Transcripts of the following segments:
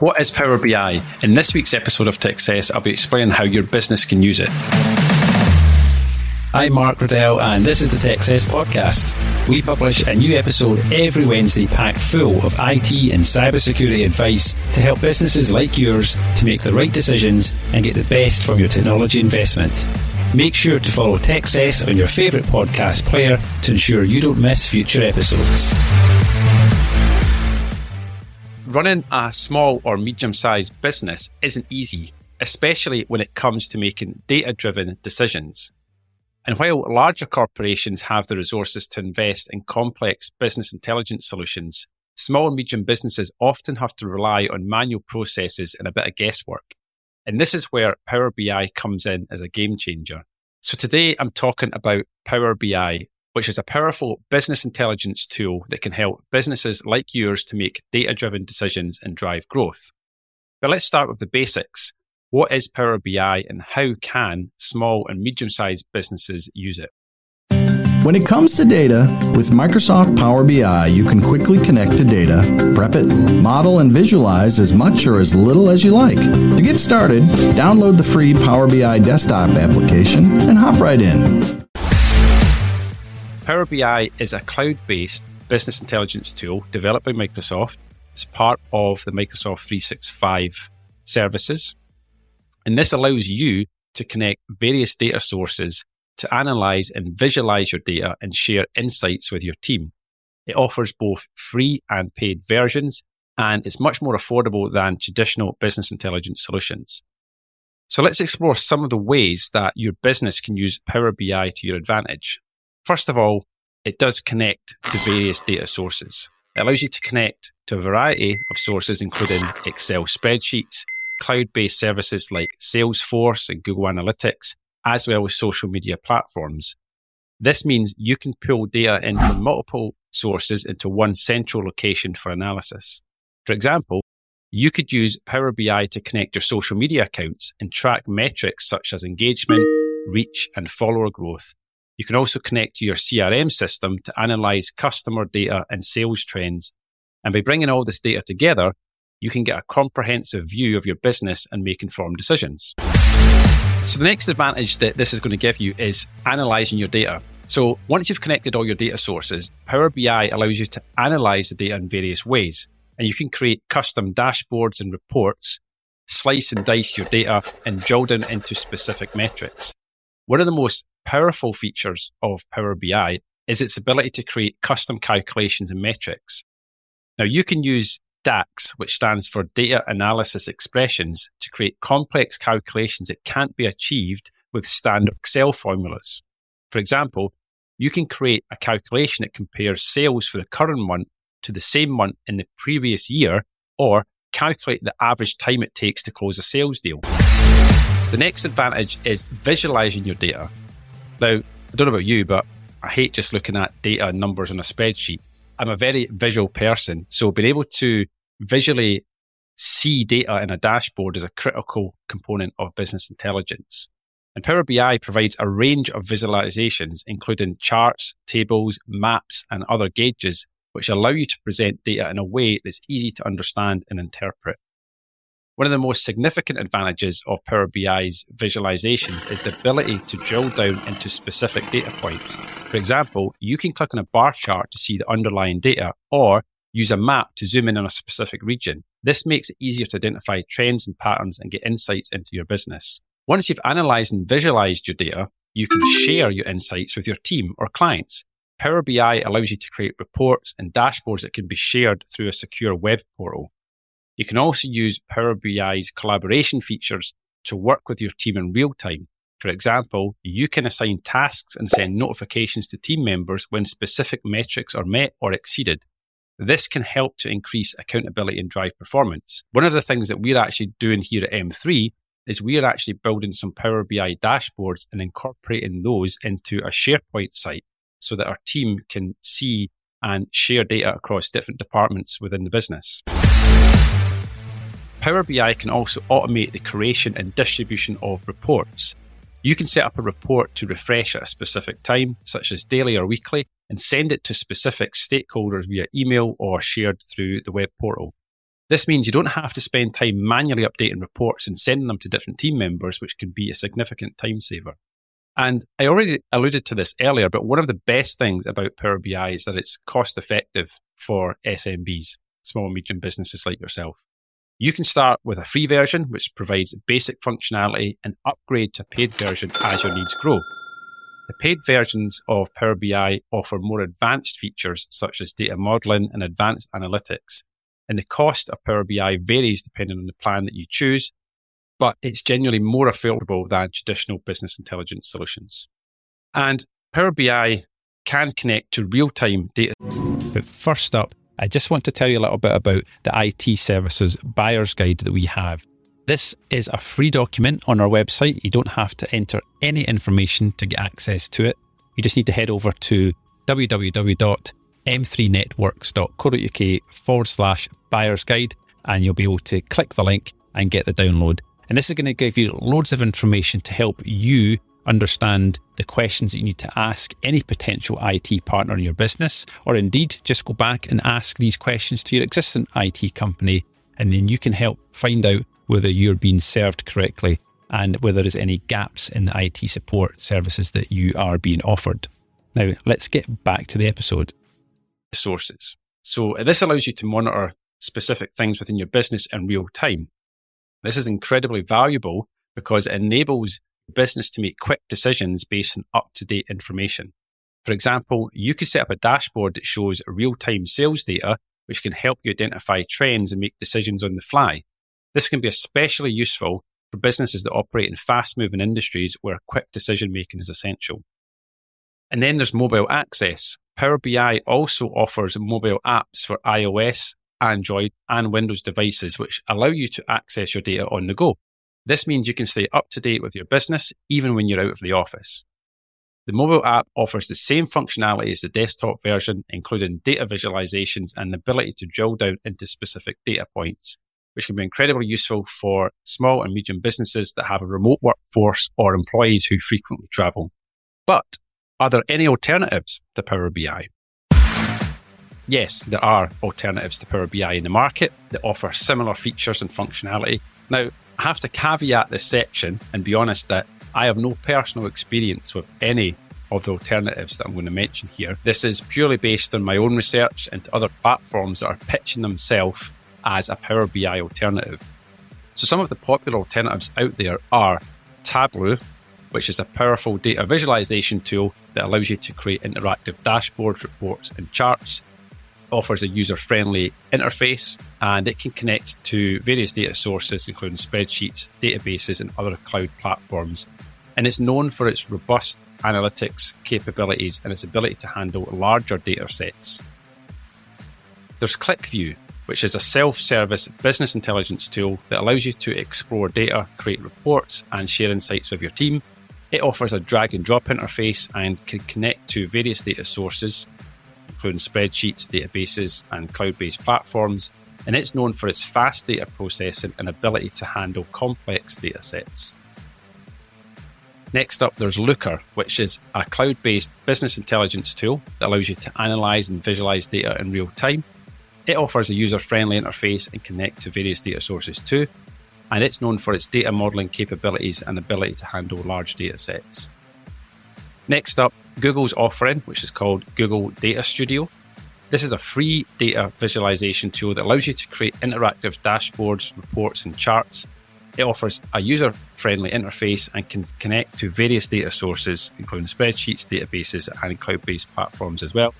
What is Power BI? In this week's episode of Techcess, I'll be explaining how your business can use it. I'm Mark Riddell, and this is the Techcess podcast. We publish a new episode every Wednesday packed full of IT and cybersecurity advice to help businesses like yours to make the right decisions and get the best from your technology investment. Make sure to follow Techcess on your favourite podcast player to ensure you don't miss future episodes. Running a small or medium sized business isn't easy, especially when it comes to making data driven decisions. And while larger corporations have the resources to invest in complex business intelligence solutions, small and medium businesses often have to rely on manual processes and a bit of guesswork. And this is where Power BI comes in as a game changer. So today I'm talking about Power BI which is a powerful business intelligence tool that can help businesses like yours to make data driven decisions and drive growth. But let's start with the basics. What is Power BI and how can small and medium sized businesses use it? When it comes to data, with Microsoft Power BI, you can quickly connect to data, prep it, model, and visualize as much or as little as you like. To get started, download the free Power BI desktop application and hop right in. Power BI is a cloud based business intelligence tool developed by Microsoft It's part of the Microsoft 365 services. And this allows you to connect various data sources to analyze and visualize your data and share insights with your team. It offers both free and paid versions, and it's much more affordable than traditional business intelligence solutions. So let's explore some of the ways that your business can use Power BI to your advantage. First of all, it does connect to various data sources. It allows you to connect to a variety of sources, including Excel spreadsheets, cloud based services like Salesforce and Google Analytics, as well as social media platforms. This means you can pull data in from multiple sources into one central location for analysis. For example, you could use Power BI to connect your social media accounts and track metrics such as engagement, reach, and follower growth you can also connect to your CRM system to analyze customer data and sales trends. And by bringing all this data together, you can get a comprehensive view of your business and make informed decisions. So, the next advantage that this is going to give you is analyzing your data. So, once you've connected all your data sources, Power BI allows you to analyze the data in various ways. And you can create custom dashboards and reports, slice and dice your data, and drill down into specific metrics. One of the most powerful features of Power BI is its ability to create custom calculations and metrics. Now, you can use DAX, which stands for Data Analysis Expressions, to create complex calculations that can't be achieved with standard Excel formulas. For example, you can create a calculation that compares sales for the current month to the same month in the previous year, or calculate the average time it takes to close a sales deal. The next advantage is visualizing your data. Now, I don't know about you, but I hate just looking at data and numbers on a spreadsheet. I'm a very visual person. So being able to visually see data in a dashboard is a critical component of business intelligence. And Power BI provides a range of visualizations, including charts, tables, maps, and other gauges, which allow you to present data in a way that's easy to understand and interpret. One of the most significant advantages of Power BI's visualizations is the ability to drill down into specific data points. For example, you can click on a bar chart to see the underlying data or use a map to zoom in on a specific region. This makes it easier to identify trends and patterns and get insights into your business. Once you've analyzed and visualized your data, you can share your insights with your team or clients. Power BI allows you to create reports and dashboards that can be shared through a secure web portal. You can also use Power BI's collaboration features to work with your team in real time. For example, you can assign tasks and send notifications to team members when specific metrics are met or exceeded. This can help to increase accountability and drive performance. One of the things that we're actually doing here at M3 is we're actually building some Power BI dashboards and incorporating those into a SharePoint site so that our team can see and share data across different departments within the business. Power BI can also automate the creation and distribution of reports. You can set up a report to refresh at a specific time, such as daily or weekly, and send it to specific stakeholders via email or shared through the web portal. This means you don't have to spend time manually updating reports and sending them to different team members, which can be a significant time saver. And I already alluded to this earlier, but one of the best things about Power BI is that it's cost effective for SMBs, small and medium businesses like yourself. You can start with a free version, which provides basic functionality and upgrade to a paid version as your needs grow. The paid versions of Power BI offer more advanced features such as data modeling and advanced analytics. And the cost of Power BI varies depending on the plan that you choose, but it's genuinely more affordable than traditional business intelligence solutions. And Power BI can connect to real time data. But first up, I just want to tell you a little bit about the IT services buyer's guide that we have. This is a free document on our website. You don't have to enter any information to get access to it. You just need to head over to www.m3networks.co.uk forward slash buyer's guide and you'll be able to click the link and get the download. And this is going to give you loads of information to help you understand the questions that you need to ask any potential IT partner in your business, or indeed just go back and ask these questions to your existing IT company, and then you can help find out whether you're being served correctly and whether there's any gaps in the IT support services that you are being offered. Now, let's get back to the episode. Sources. So, this allows you to monitor specific things within your business in real time. This is incredibly valuable because it enables business to make quick decisions based on up to date information. For example, you could set up a dashboard that shows real time sales data, which can help you identify trends and make decisions on the fly. This can be especially useful for businesses that operate in fast moving industries where quick decision making is essential. And then there's mobile access. Power BI also offers mobile apps for iOS, Android, and Windows devices, which allow you to access your data on the go. This means you can stay up to date with your business even when you're out of the office. The mobile app offers the same functionality as the desktop version, including data visualizations and the ability to drill down into specific data points, which can be incredibly useful for small and medium businesses that have a remote workforce or employees who frequently travel. But are there any alternatives to Power BI? Yes, there are alternatives to Power BI in the market that offer similar features and functionality. Now, I have to caveat this section and be honest that I have no personal experience with any of the alternatives that I'm going to mention here. This is purely based on my own research into other platforms that are pitching themselves as a Power BI alternative. So, some of the popular alternatives out there are Tableau, which is a powerful data visualization tool that allows you to create interactive dashboards, reports, and charts offers a user friendly interface and it can connect to various data sources, including spreadsheets, databases, and other cloud platforms. And it's known for its robust analytics capabilities and its ability to handle larger data sets. There's QlikView, which is a self service business intelligence tool that allows you to explore data, create reports, and share insights with your team. It offers a drag and drop interface and can connect to various data sources including spreadsheets, databases, and cloud based platforms, and it's known for its fast data processing and ability to handle complex data sets. Next up, there's Looker, which is a cloud based business intelligence tool that allows you to analyze and visualize data in real time. It offers a user friendly interface and connect to various data sources too, and it's known for its data modeling capabilities and ability to handle large data sets. Next up, Google's offering, which is called Google Data Studio. This is a free data visualization tool that allows you to create interactive dashboards, reports, and charts. It offers a user friendly interface and can connect to various data sources, including spreadsheets, databases, and cloud based platforms as well.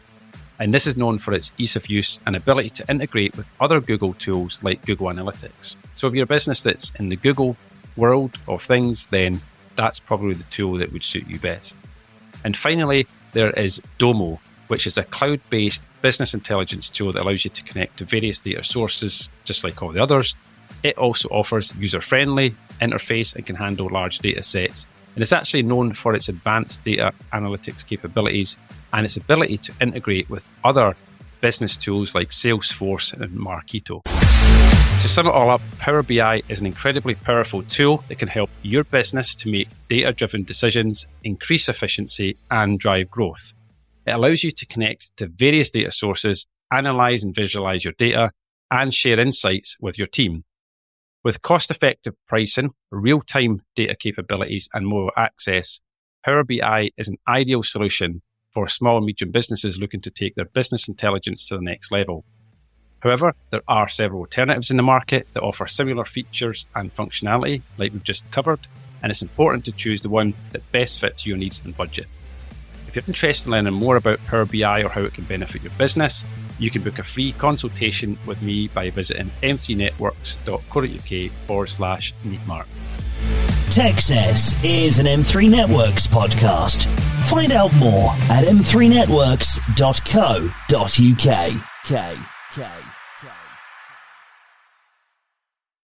And this is known for its ease of use and ability to integrate with other Google tools like Google Analytics. So, if you're a business that's in the Google world of things, then that's probably the tool that would suit you best. And finally, there is Domo, which is a cloud based business intelligence tool that allows you to connect to various data sources, just like all the others. It also offers user friendly interface and can handle large data sets. And it's actually known for its advanced data analytics capabilities and its ability to integrate with other business tools like Salesforce and Marketo. To sum it all up, Power BI is an incredibly powerful tool that can help your business to make data driven decisions, increase efficiency, and drive growth. It allows you to connect to various data sources, analyze and visualize your data, and share insights with your team. With cost effective pricing, real time data capabilities, and more access, Power BI is an ideal solution for small and medium businesses looking to take their business intelligence to the next level. However, there are several alternatives in the market that offer similar features and functionality, like we've just covered, and it's important to choose the one that best fits your needs and budget. If you're interested in learning more about Power BI or how it can benefit your business, you can book a free consultation with me by visiting m3networks.co.uk forward slash meetmark. Techcess is an M3 Networks podcast. Find out more at m3networks.co.uk. K.